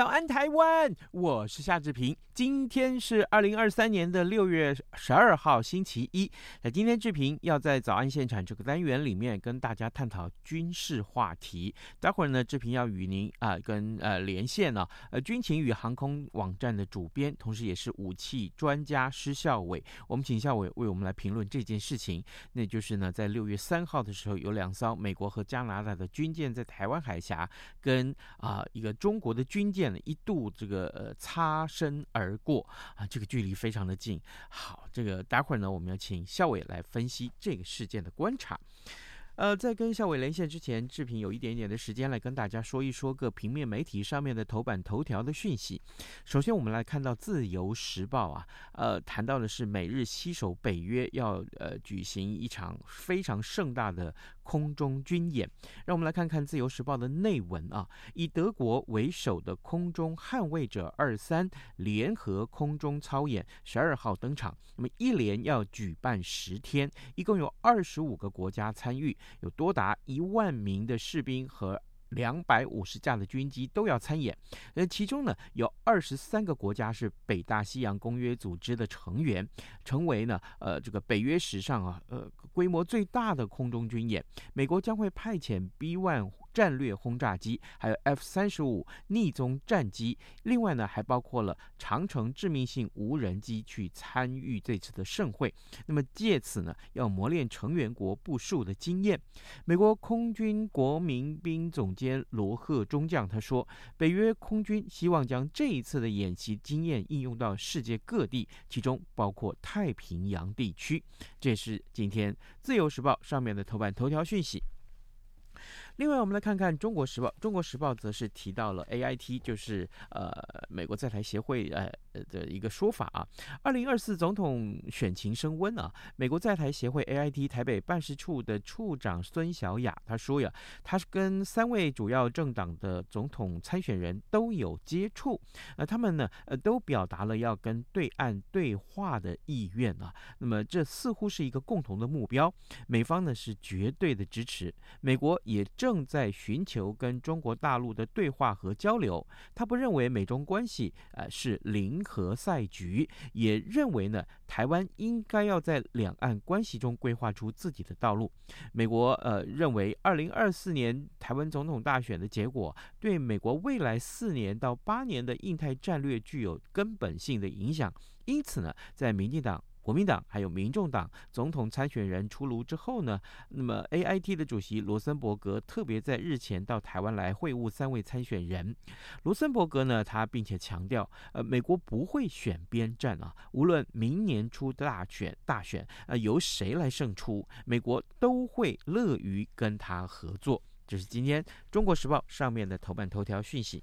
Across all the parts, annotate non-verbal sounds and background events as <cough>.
早安，台湾！我是夏志平。今天是二零二三年的六月十二号，星期一。那今天志平要在早安现场这个单元里面跟大家探讨军事话题。待会儿呢，志平要与您啊、跟呃连线呢、呃军情与航空网站的主编，同时也是武器专家施孝伟。我们请孝伟为我们来评论这件事情。那就是呢，在六月三号的时候，有两艘美国和加拿大的军舰在台湾海峡跟啊、一个中国的军舰呢。一度这个呃擦身而而过啊，这个距离非常的近。好，这个待会儿呢，我们要请校委来分析这个事件的观察。呃，在跟校委连线之前，志平有一点点的时间来跟大家说一说各平面媒体上面的头版头条的讯息。首先，我们来看到《自由时报》啊，呃，谈到的是美日携手北约要呃举行一场非常盛大的。空中军演，让我们来看看《自由时报》的内文啊。以德国为首的空中捍卫者二三联合空中操演十二号登场。那么一连要举办十天，一共有二十五个国家参与，有多达一万名的士兵和两百五十架的军机都要参演。呃，其中呢有二十三个国家是北大西洋公约组织的成员，成为呢呃这个北约史上啊呃。规模最大的空中军演，美国将会派遣 B-1 战略轰炸机，还有 F 三十五逆踪战机，另外呢，还包括了长城致命性无人机去参与这次的盛会。那么借此呢，要磨练成员国部署的经验。美国空军国民兵总监罗赫中将他说，北约空军希望将这一次的演习经验应用到世界各地，其中包括太平洋地区。这是今天自由时报上面的头版头条讯息。另外，我们来看看《中国时报》。《中国时报》则是提到了 AIT，就是呃美国在台协会呃的一个说法啊。二零二四总统选情升温啊，美国在台协会 AIT 台北办事处的处长孙小雅她说呀，他是跟三位主要政党的总统参选人都有接触，呃，他们呢呃都表达了要跟对岸对话的意愿啊。那么这似乎是一个共同的目标，美方呢是绝对的支持，美国也正。正在寻求跟中国大陆的对话和交流，他不认为美中关系呃是零和赛局，也认为呢台湾应该要在两岸关系中规划出自己的道路。美国呃认为二零二四年台湾总统大选的结果对美国未来四年到八年的印太战略具有根本性的影响，因此呢在民进党。国民党还有民众党总统参选人出炉之后呢，那么 AIT 的主席罗森伯格特别在日前到台湾来会晤三位参选人。罗森伯格呢，他并且强调，呃，美国不会选边站啊，无论明年初大选大选，呃，由谁来胜出，美国都会乐于跟他合作。这是今天《中国时报》上面的头版头条讯息。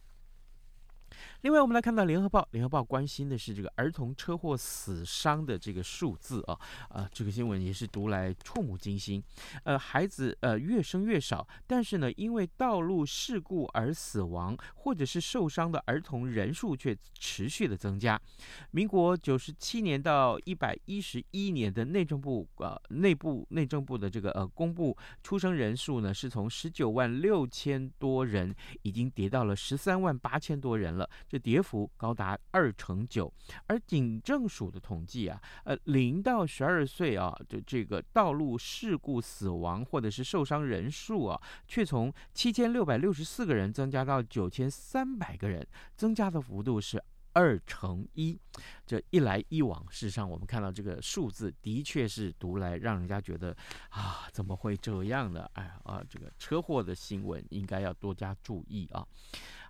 另外，我们来看到《联合报》，《联合报》关心的是这个儿童车祸死伤的这个数字啊，啊，这个新闻也是读来触目惊心。呃，孩子呃越生越少，但是呢，因为道路事故而死亡或者是受伤的儿童人数却持续的增加。民国九十七年到一百一十一年的内政部呃内部内政部的这个呃公布出生人数呢，是从十九万六千多人，已经跌到了十三万八千多人了。这跌幅高达二成九，而警政署的统计啊，呃，零到十二岁啊的这个道路事故死亡或者是受伤人数啊，却从七千六百六十四个人增加到九千三百个人，增加的幅度是二成一。这一来一往，事实上我们看到这个数字的确是读来让人家觉得啊，怎么会这样呢？哎啊，这个车祸的新闻应该要多加注意啊。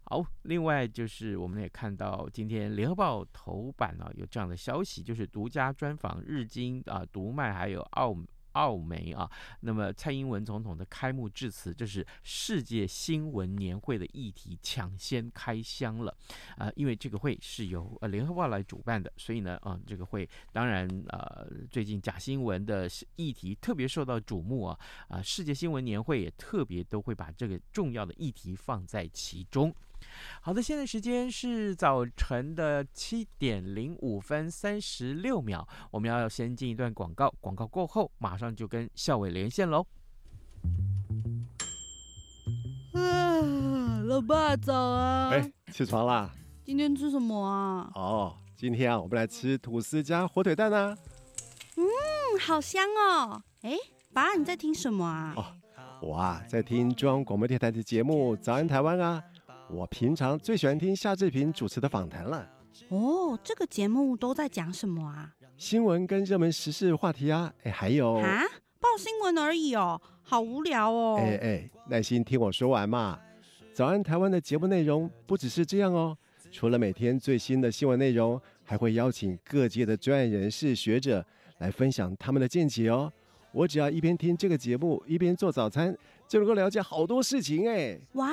好，另外就是我们也看到今天联合报头版啊有这样的消息，就是独家专访日经啊读卖还有澳澳媒啊。那么蔡英文总统的开幕致辞，这是世界新闻年会的议题抢先开箱了啊、因为这个会是由呃联合报来主办的，所以呢啊、这个会当然呃最近假新闻的议题特别受到瞩目啊啊、世界新闻年会也特别都会把这个重要的议题放在其中。好的，现在时间是早晨的七点零五分三十六秒，我们要先进一段广告，广告过后马上就跟校委连线喽。啊，老爸早啊！哎，起床啦！今天吃什么啊？哦，今天啊，我们来吃吐司加火腿蛋啊。嗯，好香哦！哎，爸，你在听什么啊？哦，我啊，在听中央广播电台的节目《早安台湾》啊。我平常最喜欢听夏志平主持的访谈了。哦，这个节目都在讲什么啊？新闻跟热门时事话题啊，哎，还有啊，报新闻而已哦，好无聊哦。哎哎，耐心听我说完嘛。早安台湾的节目内容不只是这样哦，除了每天最新的新闻内容，还会邀请各界的专业人士、学者来分享他们的见解哦。我只要一边听这个节目，一边做早餐，就能够了解好多事情哎。哇！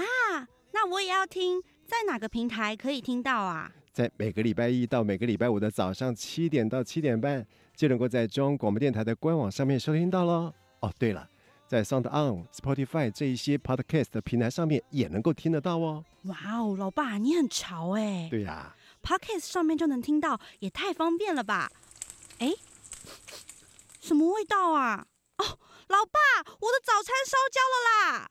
那我也要听，在哪个平台可以听到啊？在每个礼拜一到每个礼拜五的早上七点到七点半，就能够在中央广播电台的官网上面收听到喽。哦，对了，在 Sound On、Spotify 这一些 Podcast 的平台上面也能够听得到哦。哇哦，老爸你很潮哎！对呀、啊、，Podcast 上面就能听到，也太方便了吧？哎，什么味道啊？哦，老爸，我的早餐烧焦了啦！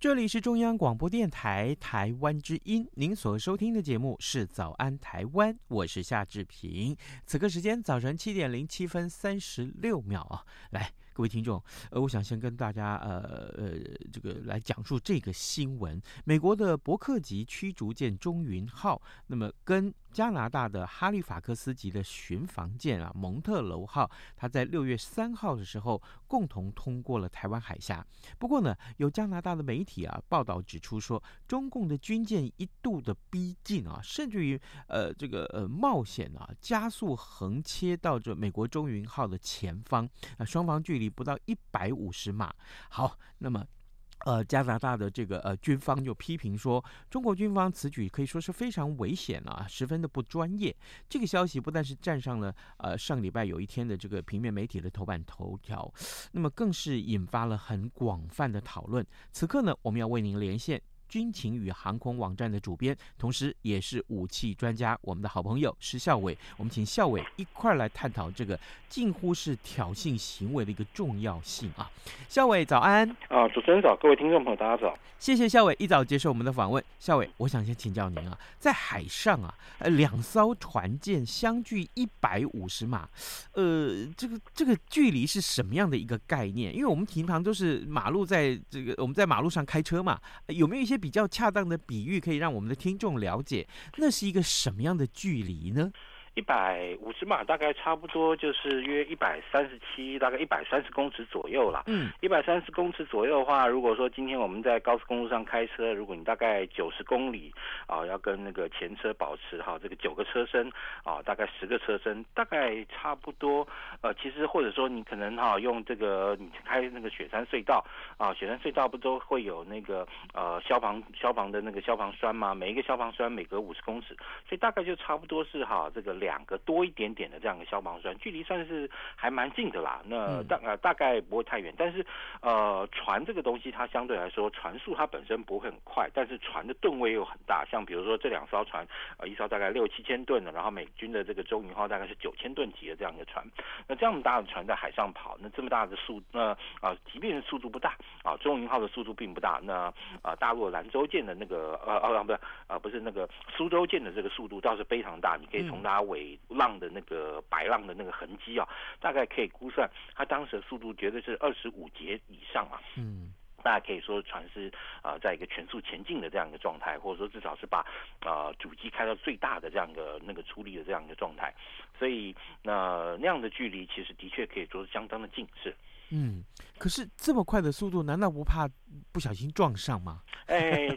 这里是中央广播电台台湾之音，您所收听的节目是《早安台湾》，我是夏志平。此刻时间早晨七点零七分三十六秒啊，来。各位听众，呃，我想先跟大家，呃呃，这个来讲述这个新闻：美国的伯克级驱逐舰“中云号”，那么跟加拿大的哈利法克斯级的巡防舰啊“蒙特楼号”，它在六月三号的时候共同通过了台湾海峡。不过呢，有加拿大的媒体啊报道指出说，中共的军舰一度的逼近啊，甚至于呃这个呃冒险啊加速横切到这美国“中云号”的前方啊，双方距离。不到一百五十码。好，那么，呃，加拿大的这个呃军方就批评说，中国军方此举可以说是非常危险啊，十分的不专业。这个消息不但是站上了呃上礼拜有一天的这个平面媒体的头版头条，那么更是引发了很广泛的讨论。此刻呢，我们要为您连线。军情与航空网站的主编，同时也是武器专家，我们的好朋友施孝伟。我们请孝伟一块儿来探讨这个近乎是挑衅行为的一个重要性啊。孝伟早安啊，主持人早，各位听众朋友大家早。谢谢孝伟一早接受我们的访问。孝伟，我想先请教您啊，在海上啊，呃，两艘船舰相距一百五十码，呃，这个这个距离是什么样的一个概念？因为我们平常都是马路在这个我们在马路上开车嘛，有没有一些？比较恰当的比喻，可以让我们的听众了解，那是一个什么样的距离呢？一百五十码大概差不多就是约一百三十七，大概一百三十公尺左右啦。嗯，一百三十公尺左右的话，如果说今天我们在高速公路上开车，如果你大概九十公里啊，要跟那个前车保持哈这个九个车身啊，大概十个车身，大概差不多。呃，其实或者说你可能哈用这个你开那个雪山隧道啊，雪山隧道不都会有那个呃消防消防的那个消防栓吗？每一个消防栓每隔五十公尺，所以大概就差不多是哈这个。两个多一点点的这样的消防栓，距离算是还蛮近的啦。那大呃大概不会太远，但是呃船这个东西它相对来说船速它本身不会很快，但是船的吨位又很大。像比如说这两艘船，呃一艘大概六七千吨的，然后美军的这个中云号大概是九千吨级的这样一个船。那这么大的船在海上跑，那这么大的速那啊、呃，即便是速度不大啊，中云号的速度并不大。那啊、呃、大陆兰州舰的那个呃呃不是啊不是那个苏州舰的这个速度倒是非常大，你可以从它。尾浪的那个白浪的那个痕迹啊，大概可以估算它当时的速度绝对是二十五节以上啊。嗯。大家可以说船是啊、在一个全速前进的这样一个状态，或者说至少是把啊、呃、主机开到最大的这样一个那个出力的这样一个状态，所以那、那样的距离其实的确可以说是相当的近，是。嗯，可是这么快的速度，难道不怕不小心撞上吗？哎，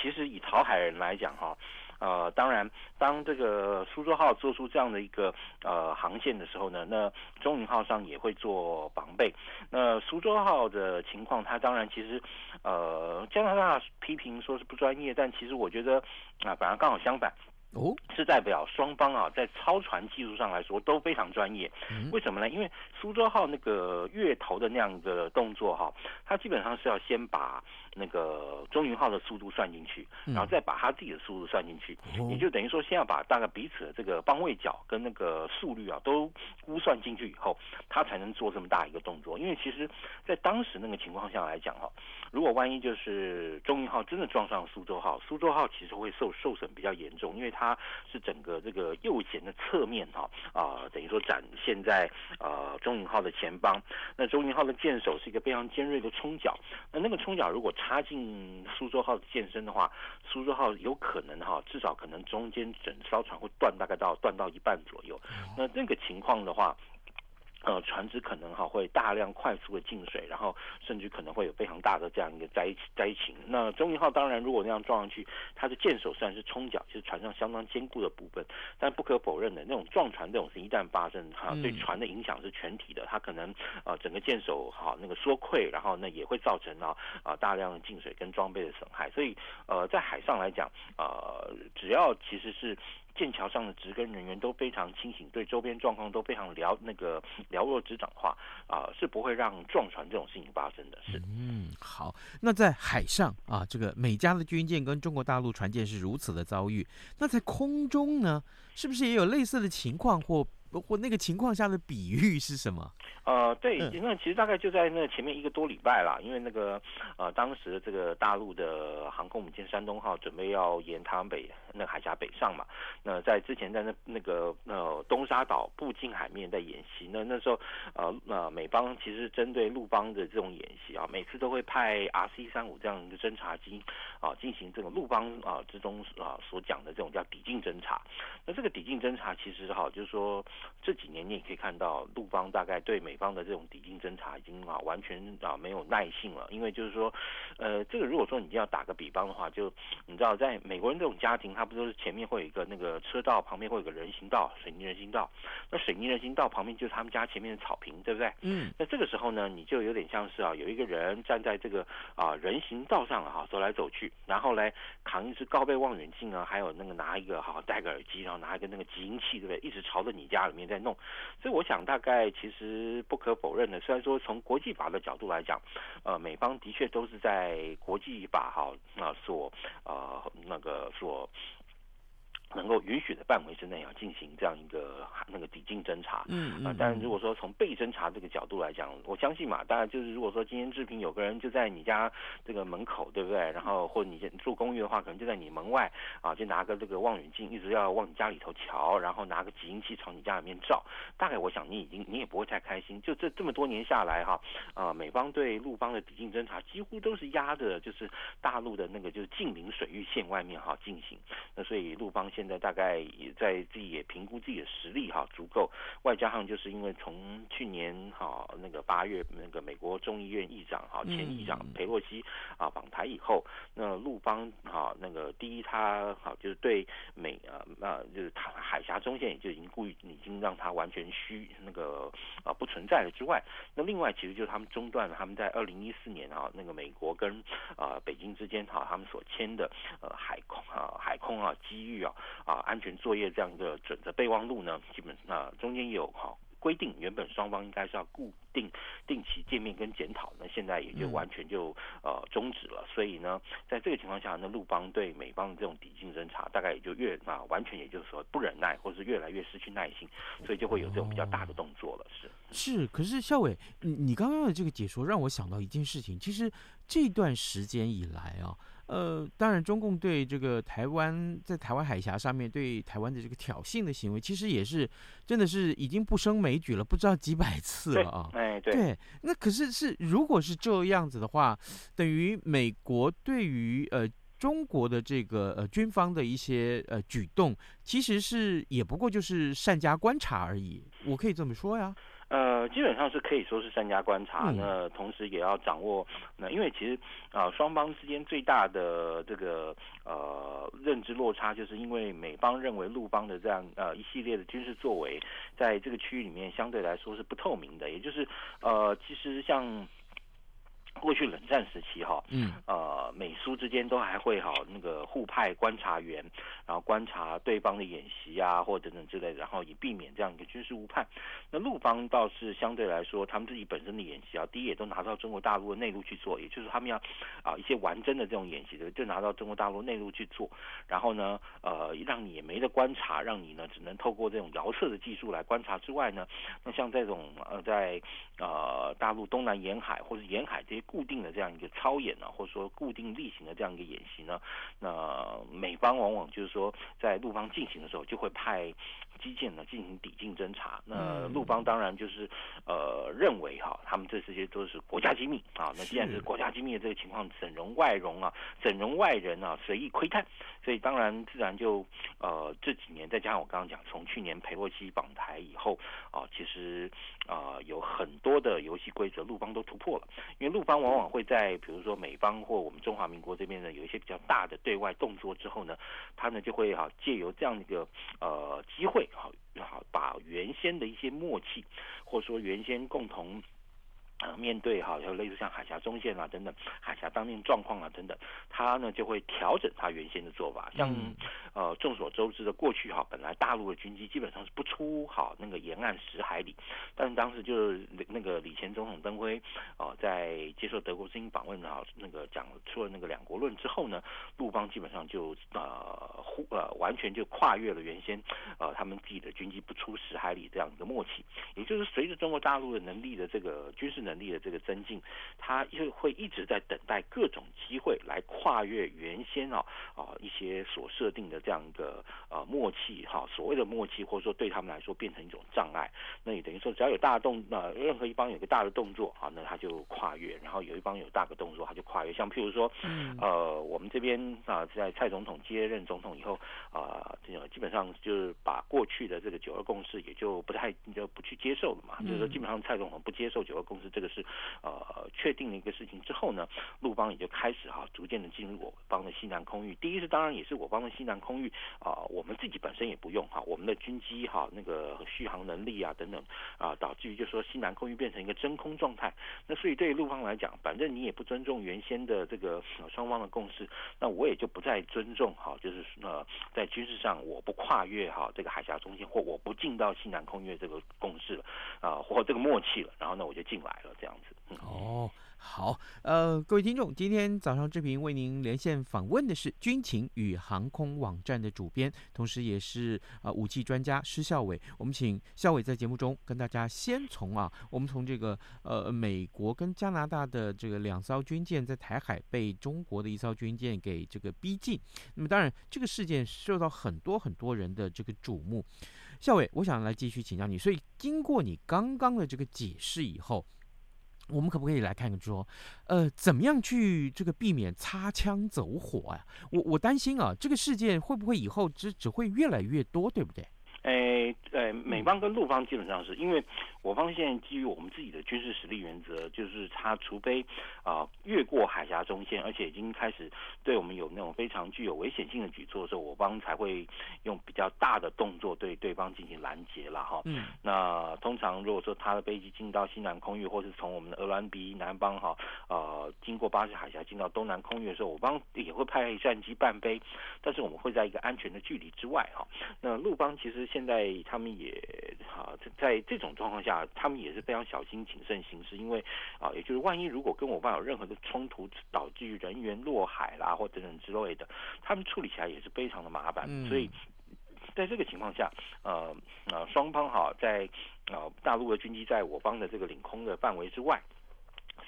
其实以讨海人来讲哈。呃，当然，当这个苏州号做出这样的一个呃航线的时候呢，那中云号上也会做防备。那苏州号的情况，它当然其实呃加拿大批评说是不专业，但其实我觉得啊、呃，反而刚好相反。哦，是代表双方啊，在操船技术上来说都非常专业。为什么呢？因为苏州号那个月头的那样的动作哈，它基本上是要先把那个中云号的速度算进去，然后再把他自己的速度算进去，也就等于说先要把大概彼此的这个方位角跟那个速率啊都估算进去以后，他才能做这么大一个动作。因为其实，在当时那个情况下来讲哈，如果万一就是中云号真的撞上苏州号，苏州号其实会受受损比较严重，因为它是整个这个右舷的侧面哈啊、呃，等于说展现在呃中云号的前方。那中云号的舰首是一个非常尖锐的冲角，那那个冲角如果插进苏州号的舰身的话，苏州号有可能哈，至少可能中间整艘船会断，大概到断到一半左右。那那个情况的话。呃，船只可能哈会大量快速的进水，然后甚至可能会有非常大的这样一个灾灾情。那中云号当然如果那样撞上去，它的舰首虽然是冲角，就是船上相当坚固的部分，但不可否认的，那种撞船这种事一旦发生哈，对船的影响是全体的，它可能呃整个舰首哈那个缩溃，然后呢也会造成啊啊大量的进水跟装备的损害。所以呃在海上来讲，呃只要其实是。舰桥上的值更人员都非常清醒，对周边状况都非常了那个了若指掌的话啊、是不会让撞船这种事情发生的。是，嗯，好。那在海上啊，这个美加的军舰跟中国大陆船舰是如此的遭遇，那在空中呢，是不是也有类似的情况或？或那个情况下的比喻是什么？<laughs> 呃，对，那其实大概就在那前面一个多礼拜啦，因为那个呃，当时这个大陆的航空母舰山东号准备要沿台湾北那个海峡北上嘛，那在之前在那那个呃东沙岛步近海面在演习，那那时候呃呃美方其实针对陆邦的这种演习啊，每次都会派 RC 三五这样一个侦察机啊进行这种陆邦啊之中啊所讲的这种叫抵近侦察，那这个抵近侦察其实哈就是说。这几年你也可以看到，陆方大概对美方的这种抵近侦查已经啊完全啊没有耐性了，因为就是说，呃，这个如果说你要打个比方的话，就你知道，在美国人这种家庭，他不都是前面会有一个那个车道，旁边会有个人行道，水泥人行道，那水泥人行道旁边就是他们家前面的草坪，对不对？嗯。那这个时候呢，你就有点像是啊，有一个人站在这个啊人行道上啊走来走去，然后来扛一支高倍望远镜啊，还有那个拿一个哈戴个耳机，然后拿一个那个集音器，对不对？一直朝着你家里面在弄，所以我想大概其实不可否认的，虽然说从国际法的角度来讲，呃，美方的确都是在国际法哈那所呃那个所。能够允许的范围之内要进行这样一个那个抵近侦查，嗯啊，但是如果说从被侦查这个角度来讲，我相信嘛，当然就是如果说今天志平有个人就在你家这个门口，对不对？然后或者你住公寓的话，可能就在你门外啊，就拿个这个望远镜一直要往你家里头瞧，然后拿个集音器朝你家里面照，大概我想你已经你也不会太开心。就这这么多年下来哈，啊，美方对陆方的抵近侦查几乎都是压着，就是大陆的那个就是近邻水域线外面哈进行，那所以陆方。现在大概也在自己也评估自己的实力哈足够，外加上就是因为从去年哈那个八月那个美国众议院议长哈前议长佩洛西啊访台以后，那陆方哈那个第一他好就是对美啊那就是他海峡中线也就已经故意已经让他完全虚那个啊不存在了之外，那另外其实就是他们中断了他们在二零一四年啊那个美国跟啊北京之间哈他们所签的呃海空啊海空啊机遇啊。啊，安全作业这样一个准则备忘录呢，基本上、啊、中间有哈规定，原本双方应该是要固定定期见面跟检讨，那现在也就完全就呃终止了。所以呢，在这个情况下，那陆邦对美方的这种抵近侦查，大概也就越啊完全也就是说不忍耐，或是越来越失去耐心，所以就会有这种比较大的动作了。是是，可是校伟，你你刚刚的这个解说让我想到一件事情，其实这段时间以来啊。呃，当然，中共对这个台湾在台湾海峡上面对台湾的这个挑衅的行为，其实也是真的是已经不胜枚举了，不知道几百次了啊。哎，对。对，那可是是如果是这样子的话，等于美国对于呃中国的这个呃军方的一些呃举动，其实是也不过就是善加观察而已，我可以这么说呀。呃，基本上是可以说是三家观察，那同时也要掌握，那因为其实啊，呃，双方之间最大的这个呃认知落差，就是因为美方认为陆邦的这样呃一系列的军事作为，在这个区域里面相对来说是不透明的，也就是呃，其实像。过去冷战时期哈，嗯，呃，美苏之间都还会哈那个互派观察员，然后观察对方的演习啊，或等等之类的，然后以避免这样一个军事误判。那陆方倒是相对来说，他们自己本身的演习啊，第一也都拿到中国大陆的内陆去做，也就是他们要啊一些完整的这种演习的，就拿到中国大陆内陆去做。然后呢，呃，让你也没得观察，让你呢只能透过这种遥测的技术来观察之外呢，那像这种呃在呃大陆东南沿海或者沿海这些。固定的这样一个操演呢，或者说固定例行的这样一个演习呢，那美方往往就是说在陆方进行的时候，就会派机舰呢进行抵近侦查。那陆邦当然就是呃认为哈，他们这这些都是国家机密啊。那既然是国家机密的这个情况，整容外容啊？整容外人啊随意窥探？所以当然自然就呃这几年再加上我刚刚讲，从去年佩洛西访台以后啊，其实啊有很多的游戏规则陆邦都突破了，因为陆邦。往往会在比如说美方或我们中华民国这边呢，有一些比较大的对外动作之后呢，他呢就会哈借由这样一个呃机会好好把原先的一些默契，或者说原先共同。啊，面对哈，就类似像海峡中线啊等等，海峡当面状况啊等等，他呢就会调整他原先的做法。像呃众所周知的过去哈，本来大陆的军机基本上是不出好那个沿岸十海里，但是当时就是那个李前总统登辉啊，在接受德国之音访问啊，那个讲出了那个两国论之后呢，陆方基本上就呃忽呃完全就跨越了原先呃他们自己的军机不出十海里这样一个默契，也就是随着中国大陆的能力的这个军事。能力的这个增进，他就会一直在等待各种机会来跨越原先啊啊一些所设定的这样一个呃默契哈，所谓的默契或者说对他们来说变成一种障碍，那也等于说只要有大的动呃任何一方有个大的动作啊，那他就跨越，然后有一方有大的动作他就跨越，像譬如说呃我们这边啊在蔡总统接任总统以后啊，这个基本上就是把过去的这个九二共识也就不太就不去接受了嘛，就是说基本上蔡总统不接受九二共识。这个是呃确定了一个事情之后呢，陆方也就开始哈、逐渐的进入我方的西南空域。第一是当然也是我方的西南空域啊，我们自己本身也不用哈、我们的军机哈、那个续航能力啊等等啊，导致于就说西南空域变成一个真空状态。那所以对于陆方来讲，反正你也不尊重原先的这个双方的共识，那我也就不再尊重哈、就是呃在军事上我不跨越哈、这个海峡中线或我不进到西南空域这个共识了啊，或这个默契了，然后呢我就进来了。这样子、哦，好，呃，各位听众，今天早上志平为您连线访问的是军情与航空网站的主编，同时也是呃武器专家施孝伟。我们请孝伟在节目中跟大家先从啊，我们从这个呃美国跟加拿大的这个两艘军舰在台海被中国的一艘军舰给这个逼近，那么当然这个事件受到很多很多人的这个瞩目。孝玮，我想来继续请教你，所以经过你刚刚的这个解释以后。我们可不可以来看看说，呃，怎么样去这个避免擦枪走火啊？我我担心啊，这个事件会不会以后只只会越来越多，对不对？诶，呃，美方跟陆方基本上是因为我方现在基于我们自己的军事实力原则，就是他除非啊、呃、越过海峡中线，而且已经开始对我们有那种非常具有危险性的举措的时候，我方才会用比较大的动作对对方进行拦截了哈。嗯。那通常如果说他的飞机进到西南空域，或是从我们的鹅銮鼻南方哈呃经过巴士海峡进到东南空域的时候，我方也会派战机伴飞，但是我们会在一个安全的距离之外哈。那陆方其实。现在他们也啊，在这种状况下，他们也是非常小心谨慎行事，因为啊，也就是万一如果跟我方有任何的冲突，导致于人员落海啦或等等之类的，他们处理起来也是非常的麻烦。嗯、所以在这个情况下，呃呃，双方哈在呃大陆的军机在我方的这个领空的范围之外。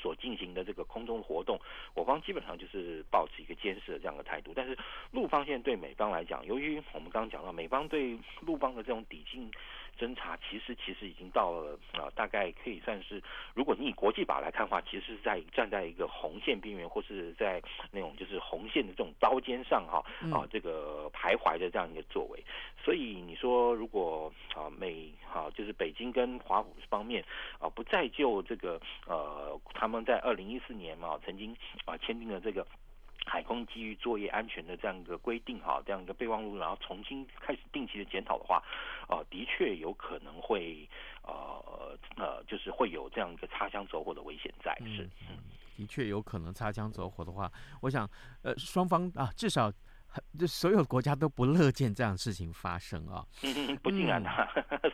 所进行的这个空中活动，我方基本上就是保持一个监视的这样的态度。但是陆方现在对美方来讲，由于我们刚刚讲到美方对陆方的这种抵近侦查，其实其实已经到了啊、呃，大概可以算是，如果你以国际法来看的话，其实是在站在一个红线边缘，或是在那种就是红线的这种刀尖上哈啊，这个徘徊的这样一个作为。所以你说，如果啊美啊就是北京跟华府方面啊不再就这个呃他们在二零一四年嘛曾经啊签订了这个。海空基于作业安全的这样一个规定哈，这样一个备忘录，然后重新开始定期的检讨的话，呃，的确有可能会呃呃，就是会有这样一个擦枪走火的危险在。是，嗯，的确有可能擦枪走火的话，我想呃双方啊至少这所有国家都不乐见这样的事情发生啊。嗯，<laughs> 不尽然的。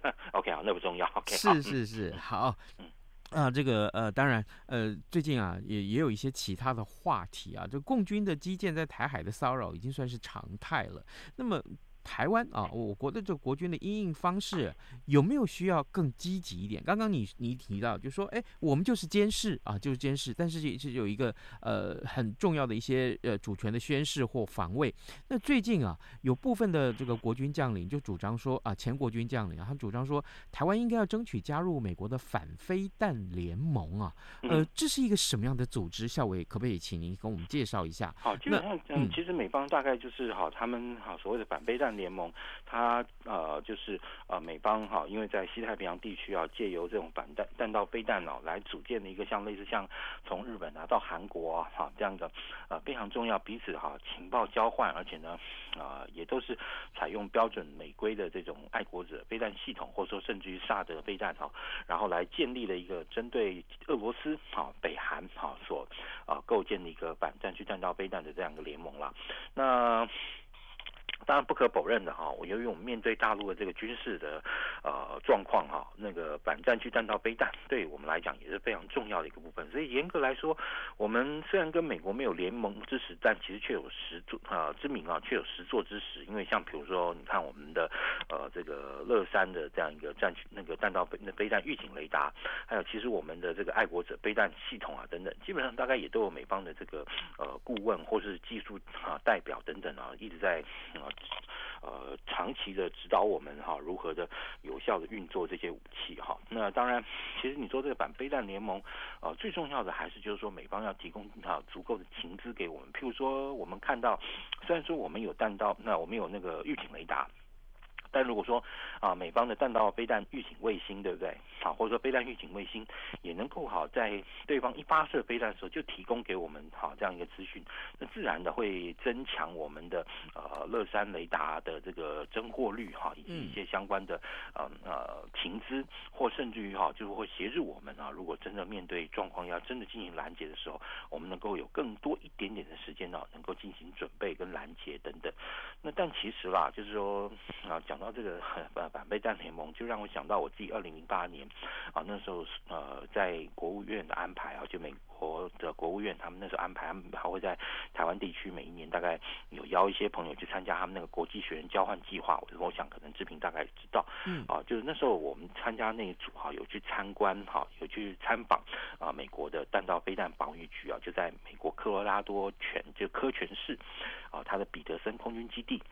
嗯、<laughs> OK 好，那不重要。OK，是是是，好。嗯啊，这个呃，当然，呃，最近啊，也也有一些其他的话题啊，就共军的基建在台海的骚扰已经算是常态了。那么。台湾啊，我国的这个国军的应应方式有没有需要更积极一点？刚刚你你提到，就说，哎，我们就是监视啊，就是监视，但是也是有一个呃很重要的一些呃主权的宣誓或防卫。那最近啊，有部分的这个国军将领就主张说啊，前国军将领啊，他主张说，台湾应该要争取加入美国的反飞弹联盟啊。呃，这是一个什么样的组织？校委可不可以请您跟我们介绍一下？好，基本上嗯，其实美方大概就是好，他们好所谓的反飞弹。联盟，它呃就是呃美方哈，因为在西太平洋地区啊，借由这种反弹弹道飞弹哦，来组建的一个像类似像从日本啊到韩国啊哈这样的呃非常重要彼此哈情报交换，而且呢啊、也都是采用标准美规的这种爱国者飞弹系统，或者说甚至于萨德飞弹哈，然后来建立了一个针对俄罗斯哈北韩哈所啊构建的一个反战区弹道飞弹的这样一个联盟了，那。当然不可否认的哈，我由于我们面对大陆的这个军事的呃状况哈，那个反战区弹道飞弹对我们来讲也是非常重要的一个部分。所以严格来说，我们虽然跟美国没有联盟之实，但其实却有实作啊之名啊，却有实作之实。因为像比如说，你看我们的呃这个乐山的这样一个战区那个弹道飞那飞弹预警雷达，还有其实我们的这个爱国者飞弹系统啊等等，基本上大概也都有美方的这个呃顾问或是技术啊代表等等啊一直在啊。呃长期的指导我们哈，如何的有效的运作这些武器哈。那当然，其实你说这个反飞弹联盟，呃，最重要的还是就是说美方要提供啊足够的情资给我们。譬如说，我们看到，虽然说我们有弹道，那我们有那个预警雷达。但如果说啊，美方的弹道飞弹预警卫星，对不对？啊，或者说飞弹预警卫星也能够好在对方一发射飞弹的时候就提供给我们好这样一个资讯，那自然的会增强我们的呃乐山雷达的这个侦获率哈，以及一些相关的呃呃情资，或甚至于哈就是会协助我们啊，如果真的面对状况要真的进行拦截的时候，我们能够有更多一点点的时间呢，能够进行准备跟拦截等等。那但其实啦，就是说啊讲到。这个 <laughs> 反反被弹联盟就让我想到我自己二零零八年啊，那时候呃在国务院的安排啊，就美国的国务院他们那时候安排，他们还会在台湾地区每一年大概有邀一些朋友去参加他们那个国际学员交换计划。我我想可能志平大概知道，嗯啊，就是那时候我们参加那一组哈，有去参观哈，有去参访啊美国的弹道飞弹防御局啊，就在美国科罗拉多泉就科泉市啊，它的彼得森空军基地。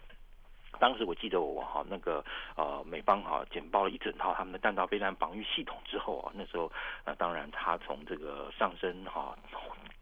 当时我记得我哈那个呃美方哈简报了一整套他们的弹道飞弹防御系统之后啊，那时候那当然他从这个上升哈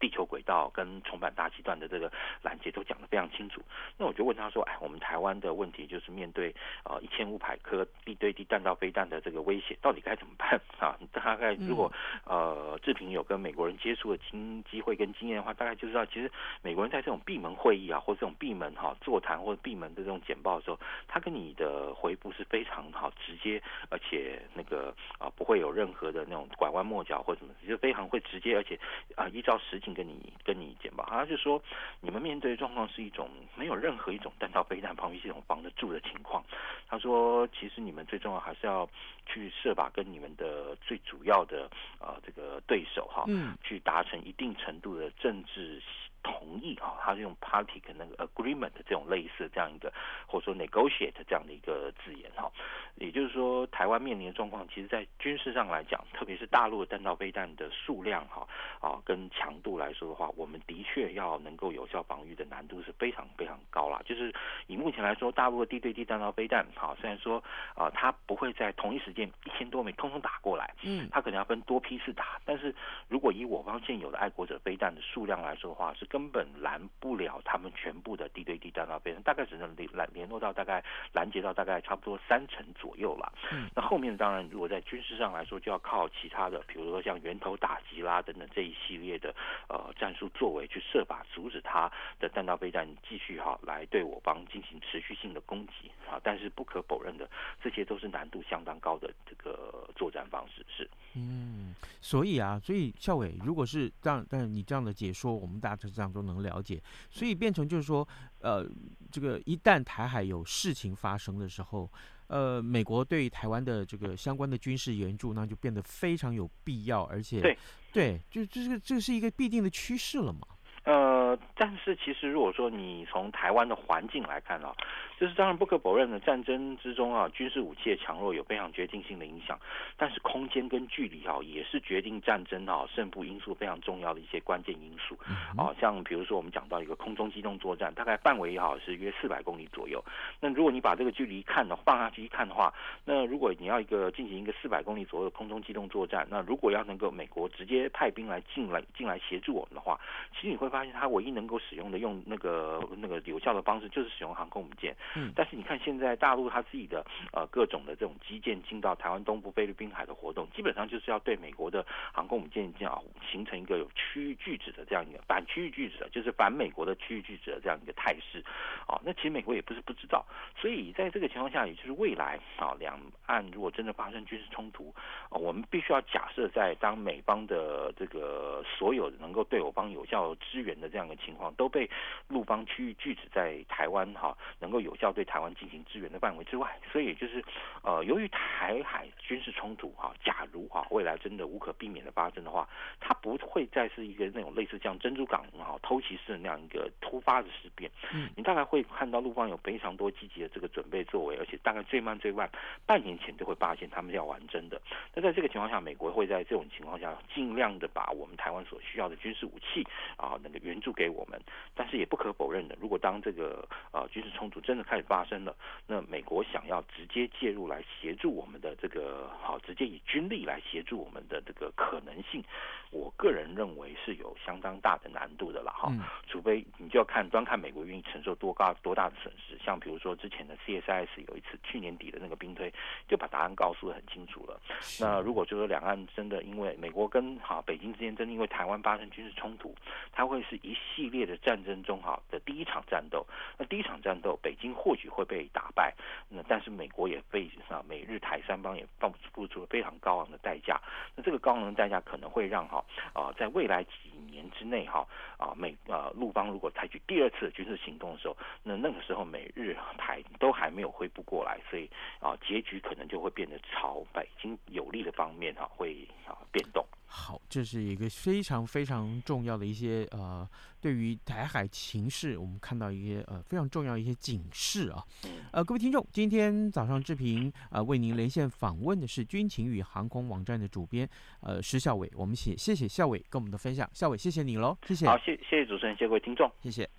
地球轨道跟重返大气段的这个拦截都讲得非常清楚。那我就问他说，哎，我们台湾的问题就是面对呃一千五百颗地对地弹道飞弹的这个威胁，到底该怎么办啊？<laughs> 大概如果呃志平有跟美国人接触的经机会跟经验的话，大概就知道其实美国人在这种闭门会议啊，或这种闭门哈座谈或者闭门的这种简报。的时候他跟你的回复是非常好，直接，而且那个啊不会有任何的那种拐弯抹角或什么，就非常会直接，而且啊依照实情跟你跟你简报。他就说你们面对的状况是一种没有任何一种弹道飞弹防御系统防得住的情况。他说其实你们最重要还是要去设法跟你们的最主要的啊这个对手哈，嗯，去达成一定程度的政治。同名义哈，它是用 party 跟那个 agreement 这种类似这样一个，或者说 negotiate 这样的一个字眼哈。也就是说，台湾面临的状况，其实在军事上来讲，特别是大陆的弹道飞弹的数量哈啊跟强度来说的话，我们的确要能够有效防御的难度是非常非常高啦。就是以目前来说，大陆的地对地弹道飞弹哈，虽然说啊它不会在同一时间一千多枚通通打过来，嗯，它可能要分多批次打，但是如果以我方现有的爱国者飞弹的数量来说的话，是根本拦不了他们全部的地对地弹道飞弹，大概只能联联络到大概拦截到大概差不多三成左右了。嗯，那后面当然，如果在军事上来说，就要靠其他的，比如说像源头打击啦等等这一系列的呃战术作为，去设法阻止他的弹道飞弹继续哈来对我方进行持续性的攻击啊。但是不可否认的，这些都是难度相当高的这个作战方式是。嗯，所以啊，所以校委，如果是这样，但你这样的解说，我们大致上都能了解。所以变成就是说，呃，这个一旦台海有事情发生的时候。呃，美国对台湾的这个相关的军事援助，那就变得非常有必要，而且对，对，就这个这是一个必定的趋势了嘛。呃，但是其实如果说你从台湾的环境来看啊，就是当然不可否认的，战争之中啊，军事武器的强弱有非常决定性的影响。但是空间跟距离啊，也是决定战争啊胜负因素非常重要的一些关键因素。啊，像比如说我们讲到一个空中机动作战，大概范围也好是约四百公里左右。那如果你把这个距离看的放下去一看的话，那如果你要一个进行一个四百公里左右的空中机动作战，那如果要能够美国直接派兵来进来进来协助我们的话，其实你会。发现它唯一能够使用的用那个 <laughs> 那个有效的方式就是使用航空母舰。嗯，但是你看现在大陆它自己的呃各种的这种基建进到台湾东部菲律宾海的活动，基本上就是要对美国的航空母舰这样形成一个有区域拒止的这样一个反区域拒止的，就是反美国的区域拒止的这样一个态势。哦，那其实美国也不是不知道，所以在这个情况下，也就是未来啊两岸如果真的发生军事冲突，啊，我们必须要假设在当美方的这个所有能够对我方有效支援的这样一个情况都被陆方区域拒止在台湾哈，能够有效对台湾进行支援的范围之外，所以就是呃，由于台海军事冲突哈，假如哈未来真的无可避免的发生的话，它不会再是一个那种类似像珍珠港哈偷袭式的那样一个突发的事变，嗯，你大概会看到陆方有非常多积极的这个准备作为，而且大概最慢最慢半年前就会发现他们要完真的。那在这个情况下，美国会在这种情况下尽量的把我们台湾所需要的军事武器啊能。援助给我们，但是也不可否认的，如果当这个呃军事冲突真的开始发生了，那美国想要直接介入来协助我们的这个好，直接以军力来协助我们的这个可能性，我个人认为是有相当大的难度的了哈。除非你就要看端看美国愿意承受多高多大的损失，像比如说之前的 CSIS 有一次去年底的那个兵推，就把答案告诉的很清楚了。那如果就说两岸真的因为美国跟哈北京之间真的因为台湾发生军事冲突，它会。是一系列的战争中哈的第一场战斗，那第一场战斗，北京或许会被打败，那但是美国也被啊美日台三方也放付出了非常高昂的代价，那这个高昂的代价可能会让哈啊在未来几年之内哈啊美啊陆方如果采取第二次军事行动的时候，那那个时候美日台都还没有恢复过来，所以啊结局可能就会变得朝北京有利的方面哈会啊变动。好，这是一个非常非常重要的一些呃，对于台海情势，我们看到一些呃非常重要一些警示啊。呃，各位听众，今天早上志平呃为您连线访问的是军情与航空网站的主编呃施孝伟，我们谢谢谢孝伟跟我们的分享，孝伟谢谢你喽，谢谢。好，谢谢谢主持人，谢谢各位听众，谢谢。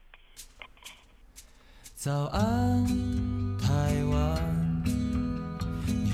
早安，台湾。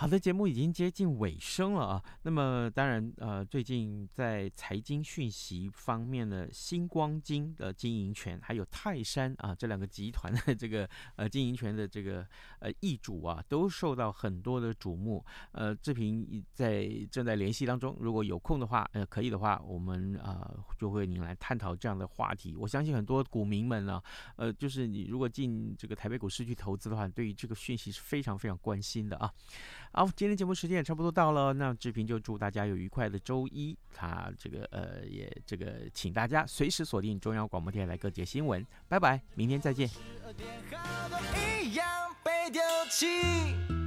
好的，节目已经接近尾声了啊。那么，当然，呃，最近在财经讯息方面呢，星光金的经营权，还有泰山啊这两个集团的这个呃经营权的这个呃易主啊，都受到很多的瞩目。呃，志平在正在联系当中，如果有空的话，呃，可以的话，我们、呃、就会您来探讨这样的话题。我相信很多股民们呢，呃，就是你如果进这个台北股市去投资的话，对于这个讯息是非常非常关心的啊。好，今天节目时间也差不多到了，那志平就祝大家有愉快的周一。他这个呃，也这个，请大家随时锁定中央广播电台各节新闻。拜拜，明天再见一样被丢弃。